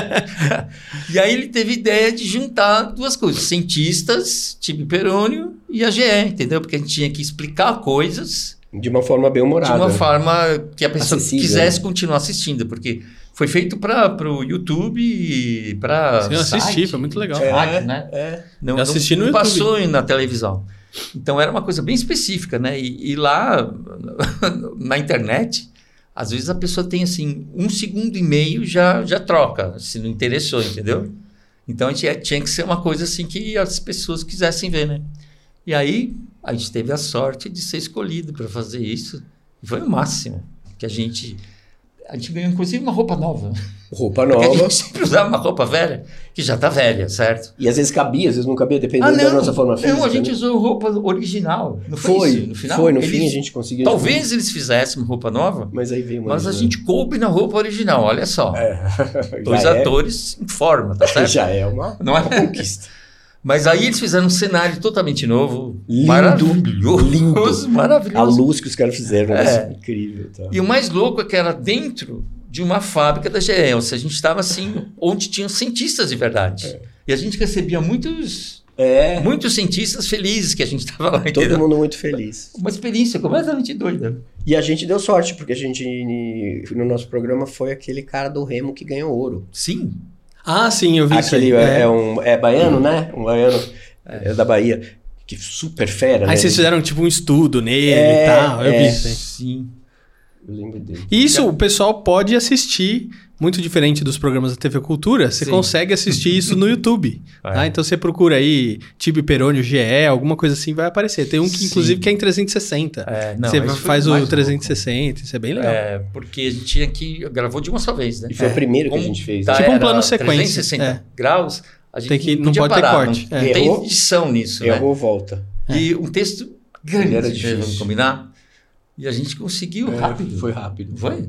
<laughs> E aí ele teve ideia de juntar duas coisas: cientistas, tipo Perônio, e a GE, entendeu? Porque a gente tinha que explicar coisas De uma forma bem humorada. de uma forma que a pessoa Acessível, quisesse né? continuar assistindo, porque foi feito para o YouTube e para. Sim, eu assisti, foi muito legal. É, né? é. Não, Eu assisti não, no não YouTube. passou na televisão. Então era uma coisa bem específica, né? E, e lá <laughs> na internet, às vezes a pessoa tem assim um segundo e meio já já troca, se não interessou, entendeu? Então a gente tinha que ser uma coisa assim que as pessoas quisessem ver, né? E aí a gente teve a sorte de ser escolhido para fazer isso. E foi o máximo que a gente a gente ganhou inclusive uma roupa nova. Roupa Porque a nova. gente sempre usava uma roupa velha, que já tá velha, certo? E às vezes cabia, às vezes não cabia, dependendo da nossa forma física. Ah, Não, a gente né? usou roupa original. Não foi, Foi, isso, no final? foi, no Eles- fim a gente conseguiu. Talvez eles fizessem roupa nova, Mas aí veio mas a gente coube na roupa original, olha só. <laughs> Dois já é- atores em forma, tá <laughs> certo? Já é uma, Não é? uma conquista. Mas aí eles fizeram um cenário totalmente novo. Lindo, maravilhoso. lindo. <laughs> Maravilhoso. A luz que os caras fizeram, É. é. incrível. Tá. E o mais louco é que era dentro de uma fábrica da GE. Ou seja, a gente estava assim, onde tinham cientistas de verdade. E a gente recebia muitos, É, muitos cientistas felizes que a gente estava lá, todo entendeu? mundo muito feliz. Uma experiência completamente doida. E a gente deu sorte, porque a gente, no nosso programa, foi aquele cara do Remo que ganhou ouro. Sim. Ah, sim, eu vi isso Aquele aí. é, É. é um, é baiano, né? Um baiano é. da Bahia. Que super fera, né? Aí vocês fizeram tipo um estudo nele É, e tal. Eu vi é. isso aí. Sim. Eu lembro dele. Isso o pessoal pode assistir, muito diferente dos programas da TV Cultura, você Sim. consegue assistir isso no YouTube. <laughs> É. tá? Então você procura aí Tibi Perônio GE, alguma coisa assim, vai aparecer. Tem um que Sim. inclusive que é em 360. É, não, você faz o o mais 360, isso é bem legal. É, porque a gente tinha que. Gravou de uma só vez, né? E foi o primeiro que a gente fez. tá, né? Tipo um plano sequência, 360 é. graus. A gente Tem que- não podia pode ter parar, corte, Não, é. não tem Errou? edição nisso, né? Errou, volta. E um texto grande, Era né, difícil. vamos combinar. E a gente conseguiu É, rápido. Foi rápido. Foi?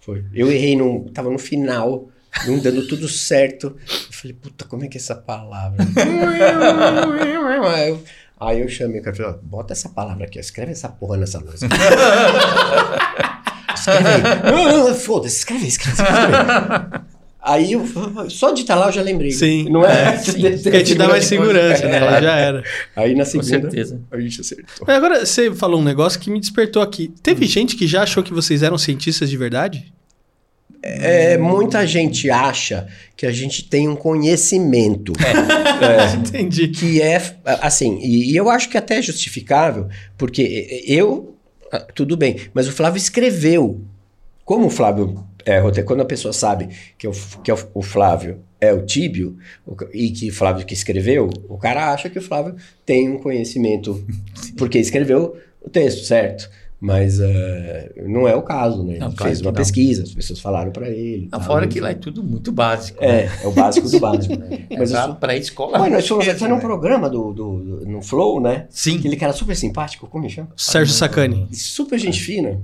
Foi. Eu errei, no, tava no final, não dando tudo certo. Eu falei, puta, como é que é essa palavra? Aí <laughs> eu, aí eu chamei o cara e falei, bota essa palavra aqui, ó, escreve essa porra nessa música. <laughs> escreve aí. Foda-se, escreve aí, escreve, escreve. Aí eu, <laughs> só de estar lá eu já lembrei. Sim, Não é? é, <laughs> sim. Porque te dá mais segurança, né? É. Já era. Aí na Com segunda certeza. a gente acertou. Mas agora você falou um negócio que me despertou aqui. Teve gente que já achou que vocês eram cientistas de verdade? É, muita gente acha que a gente tem um conhecimento. <laughs> Entendi. que é assim, e, e eu acho que até é justificável, porque eu, ah, tudo bem, mas o Flávio escreveu. Como o Flávio é roteiro, quando a pessoa sabe que, o, que o, o Flávio é o Tíbio, o e que o Flávio que escreveu, o cara acha que o Flávio tem um conhecimento, <laughs> porque escreveu o texto, certo? Mas eh, não é o caso, né? Não, Ele claro fez uma não. pesquisa, as pessoas falaram pra ele. Não, fora que lá é tudo muito básico. É, é o básico do básico. <laughs> Mas Mas isso- para a escola. Ué, nós fomos até num né? programa do, do, do- no Flow, né? Sim. Aquele cara super simpático, como ele chama? Sérgio Sacani. Super gente fina.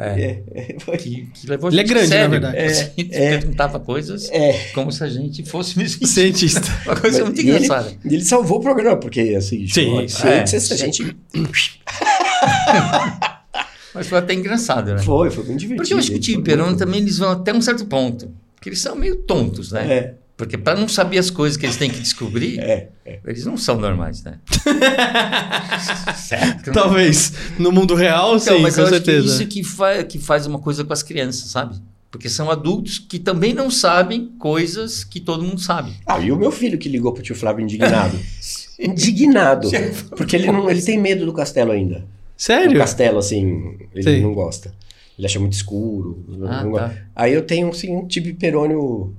É. É, <laughs> Que, que levou a Ele é grande, na sério. verdade. A É, gente é. perguntava coisas é. como se a gente fosse mesmo Cientista. <laughs> Uma coisa Mas- muito ele- engraçada. E ele salvou o programa, porque assim, Sim, chamou- é. ciência, a gente. Mas foi até engraçado, né? Foi, foi muito divertido. Porque eu acho que o Ele Peroni muito- também eles vão até um certo ponto. Porque eles são meio tontos, né? É, Porque para não saber as coisas que eles têm que descobrir, é. eles não são normais, né? <laughs> certo? Talvez. No mundo real, Então, sim, mas com eu acho que certeza. isso que, fa que faz uma coisa com as crianças, sabe? Porque são adultos que também não sabem coisas que todo mundo sabe. Ah, e o meu filho que ligou pro tio Flávio indignado. <laughs> indignado. Porque ele, não, ele tem medo do castelo ainda. O Sério? castelo, assim, ele Sim. não gosta. Ele acha muito escuro. Ah, tá. Aí eu tenho, assim, um tipo perônio...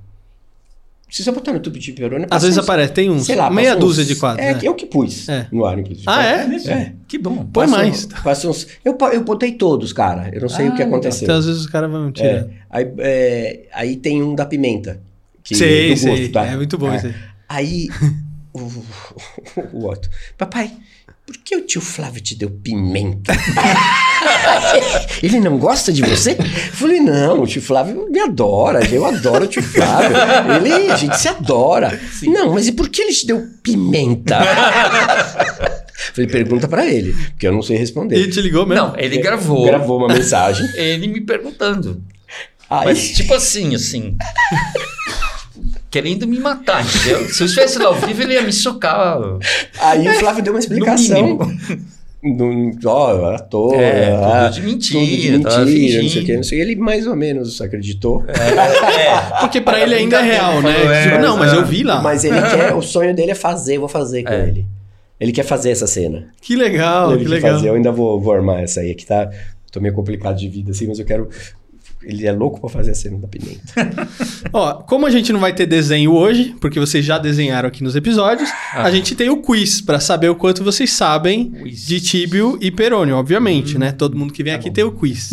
Se você botar no YouTube tipo perônio... Às vezes uns- aparece, tem uns, sei lá, meia uns- dúzia de quadros. É, né? eu que pus É. no ar, inclusive. Ah, é? É. Que bom. Põe mais. passa uns- eu, eu botei todos, cara. Eu não sei Ah, o que legal. aconteceu. Então às vezes os caras vão tirar. É. Aí, é, aí tem um da pimenta. Que, sei, gosto, sei. tá? É muito bom É. isso aí. Aí <laughs> o, o Otto, papai, por que o tio Flávio te deu pimenta? <laughs> Ele não gosta de você? Eu falei, não, o tio Flávio me adora, eu adoro o tio Flávio. Ele, a gente se adora. Não, mas e por que ele te deu pimenta? falei, pergunta pra ele, porque eu não sei responder. Ele te ligou mesmo? Não, ele gravou, Gravou uma mensagem. ele me perguntando. Aí, Mas tipo assim, assim. Querendo me matar, entendeu? Se eu estivesse lá ao vivo, ele ia me socar. aí o Flávio deu uma explicação. No, ó, ator, É, ah, tudo de mentira, tudo de tava mentira, não sei o que, não sei o que. Ele mais ou menos acreditou. É, Porque pra ele ainda é real, né? Falou, é, Tipo, não, mas é. eu vi lá. Mas ele <laughs> quer, o sonho dele é fazer, eu vou fazer com É. ele. Ele quer fazer essa cena. Que legal, ele que quer legal. fazer, eu ainda vou, vou armar essa aí, que tá. Tô meio complicado de vida assim, mas eu quero. Ele é louco pra fazer a cena da pimenta. <laughs> Ó, como a gente não vai ter desenho hoje, porque vocês já desenharam aqui nos episódios, Ah. a gente tem o quiz pra saber o quanto vocês sabem Quiz. de Tíbio e Perônio, obviamente, né? Todo mundo que vem aqui tem o quiz.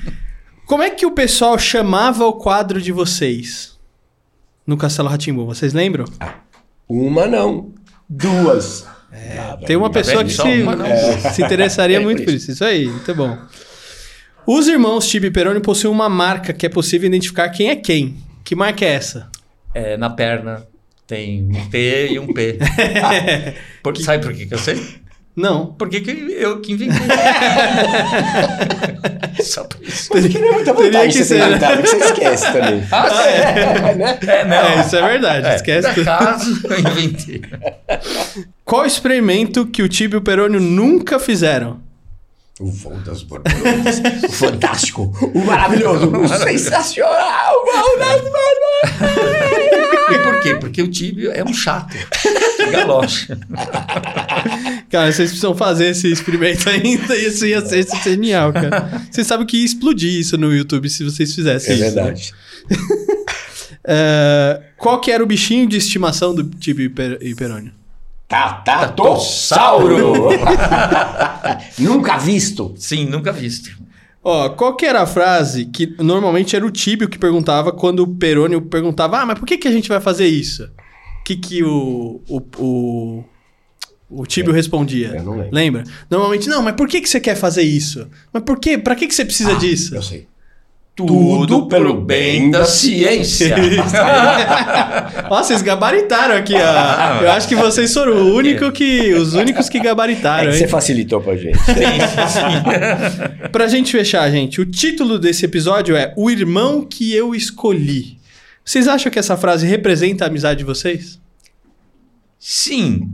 <laughs> Como é que o pessoal chamava o quadro de vocês no Castelo Ratimbu? Vocês lembram? Uma não, duas. Ah, Tem uma pessoa que se, uma, se interessaria <laughs> É, muito por por isso. Isso aí, muito bom. Os irmãos Tíbio e Perônio possuem uma marca que é possível identificar quem é quem. Que marca é essa? é, na perna tem um T e um P. <laughs> Por- sabe por que, que eu sei? Não. Porque que eu que inventei. <laughs> Só por isso. Mas que não é muita vantagem que ser, né? que você esquece também. Ah, é, né? é, não. É, isso é verdade. É, Esquece por tudo. acaso eu inventei. Qual experimento que o Tíbio e o Perônio nunca fizeram? O voo das borboletas. o fantástico. O maravilhoso. O <laughs> sensacional. O voo das borboletas. E por quê? Porque o Tíbio é um chato. Galocha. Cara, vocês precisam fazer esse experimento ainda. Isso ia ser genial, cara. Vocês sabem que ia explodir isso no YouTube se vocês fizessem É isso. né? verdade. <laughs> É, qual que era o bichinho de estimação do Tíbio e Per- e Perônio? Tatatossauro. <laughs> Nunca visto. Sim, nunca visto. Ó, qual que era a frase que normalmente era o Tíbio que perguntava quando o Perônio perguntava, ah, mas por que, que a gente vai fazer isso? O que que o, o, o, o Tíbio respondia? eu não lembro. Lembra? Normalmente, não, mas por que, que você quer fazer isso? Mas por quê? Pra que, que você precisa disso? Eu sei. Tudo pelo bem da ciência. <laughs> Ó, vocês gabaritaram aqui, ó. Eu acho que vocês foram o único que, os únicos que É gabaritaram, que hein? você facilitou pra gente. Pra gente fechar, gente, o título desse episódio é O Irmão que Eu Escolhi. Vocês acham que essa frase representa a amizade de vocês? Sim.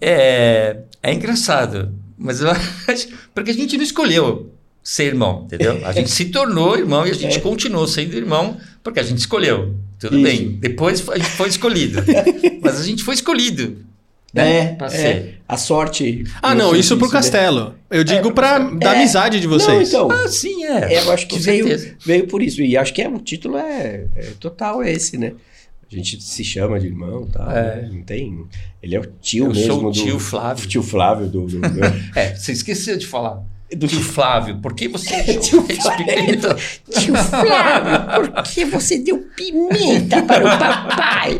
É, é engraçado. Mas eu <laughs> acho. Porque a gente não escolheu ser irmão, entendeu? A gente <laughs> se tornou irmão e a gente É. continuou sendo irmão porque a gente escolheu. Tudo Isso. bem. Depois a gente foi escolhido. <laughs> Mas a gente foi escolhido. É, Pra é. ser. A sorte. Ah, não, isso pro castelo. Eu digo pra da É. amizade de Não, vocês. então. Ah, sim, é. É, eu acho que Com veio, certeza. veio por isso. E acho que é, o título é, é total esse, né? A gente se chama de irmão e tal. É. né? Não tem. Ele é o tio Eu mesmo sou o do. tio Flávio. Tio Flávio do. do, do- <laughs> É, você esqueceu de falar. Do Tio Flávio, por que você <laughs> Tio Flávio. pimenta? Tio Flávio, por que você deu pimenta para o papai?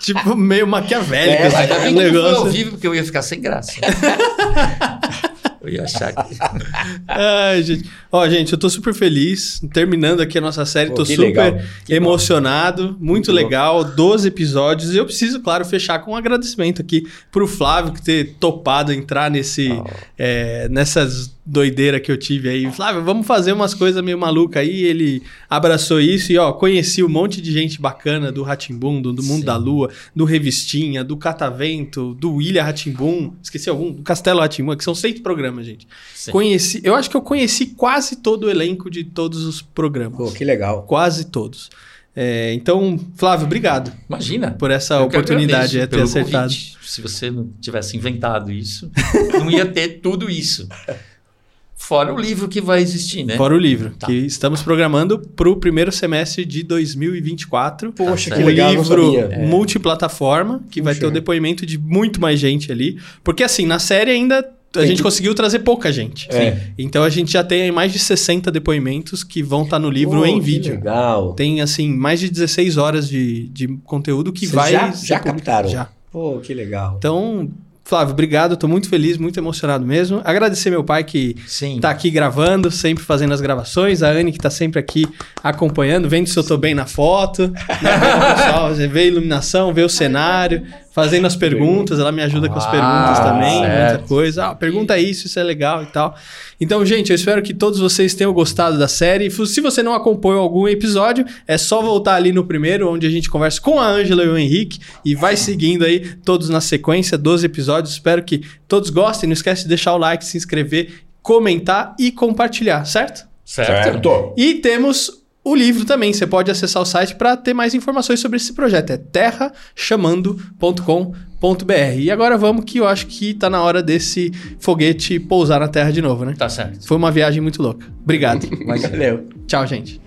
Tipo, meio maquiavélico. É, assim, Ainda bem que não foi ao negócio. vivo, porque eu ia ficar sem graça. <laughs> Eu ia achar que... <laughs> Ai, gente. Ó, gente, eu tô super feliz. Terminando aqui a nossa série, Pô, tô super legal. emocionado. Muito legal. 12 episódios. E eu preciso, claro, fechar com um agradecimento aqui pro Flávio que ter topado entrar nesse, é, nessas doideiras que eu tive aí. Flávio, vamos fazer umas coisas meio malucas aí. Ele abraçou isso e, ó, conheci um monte de gente bacana do Ratimbum, do, do Mundo Sim. da Lua, do Revistinha, do Catavento, do William Ratimbum. Esqueci algum? Do Castelo Ratimbum, que são seis programas, gente. Sim. Conheci, eu acho que eu conheci quase todo o elenco de todos os programas. Pô, que legal. Quase todos. É, então, Flávio, obrigado Imagina. por essa Eu oportunidade de ter acertado. convite. Se você não tivesse inventado isso, não ia ter tudo isso. <laughs> Fora o livro que vai existir, né? Fora o livro, Tá. que estamos programando para o primeiro semestre de 2024. Poxa, Tá que um legal, livro sabia. multiplataforma, que vai ter o depoimento de muito mais gente ali. Porque assim, na série ainda a Tem gente que- conseguiu trazer pouca gente. É. Então a gente já tem aí mais de 60 depoimentos que vão estar no livro Pô, em que vídeo. legal. Tem, assim, mais de 16 horas de, de conteúdo que Vocês vai. já- já publicado. captaram? Já. Pô, que legal. Então, Flávio, obrigado. Tô muito feliz, muito emocionado mesmo. Agradecer meu pai que Sim. tá aqui gravando, sempre fazendo as gravações. A Anne que tá sempre aqui acompanhando, vendo se eu tô bem na foto. Né? <laughs> Pessoal, você vê a iluminação, vê o cenário, fazendo as perguntas. Ela me ajuda com as Ah, perguntas também, certo. muita coisa. Ah, pergunta isso, isso é legal e tal. Então, gente, eu espero que todos vocês tenham gostado da série. Se você não acompanhou algum episódio, é só voltar ali no primeiro, onde a gente conversa com a Ângela e o Henrique e vai seguindo aí todos na sequência, 12 episódios. Espero que todos gostem. Não esquece de deixar o like, se inscrever, comentar e compartilhar, certo? Certo. E temos o livro também. Você pode acessar o site para ter mais informações sobre esse projeto. É terrachamando.com.br. E agora vamos que eu acho que tá na hora desse foguete pousar na Terra de novo, né? Tá certo. Foi uma viagem muito louca. Obrigado. <laughs> Valeu. Tchau, gente.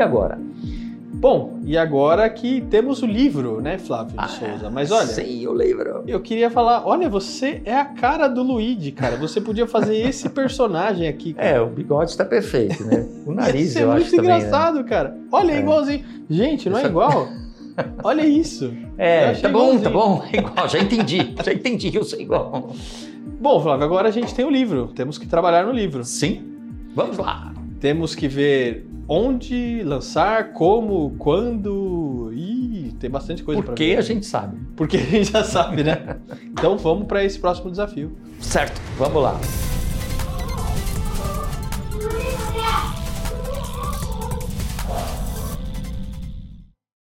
E agora? Bom, e agora que temos o livro, né, Flávio de Souza? Mas olha, Sim, o livro. eu queria falar, olha, você é a cara do Luigi, cara. Você podia fazer <laughs> esse personagem aqui. cara. É, o bigode está perfeito, né? O nariz, Isso é muito acho também. Né? engraçado, cara. Olha, é É. igualzinho. Gente, não é é- igual? <laughs> Olha isso. É, tá bom, igualzinho. tá bom. É igual, já entendi. Já entendi, eu sou igual. Bom, Flávio, agora a gente tem o livro. Temos que trabalhar no livro. Sim? Vamos lá. Temos que ver onde lançar, como, quando. Ih, tem bastante coisa pra Porque ver. a gente sabe. Porque a gente já sabe, né? Então vamos para esse próximo desafio. Certo, vamos lá.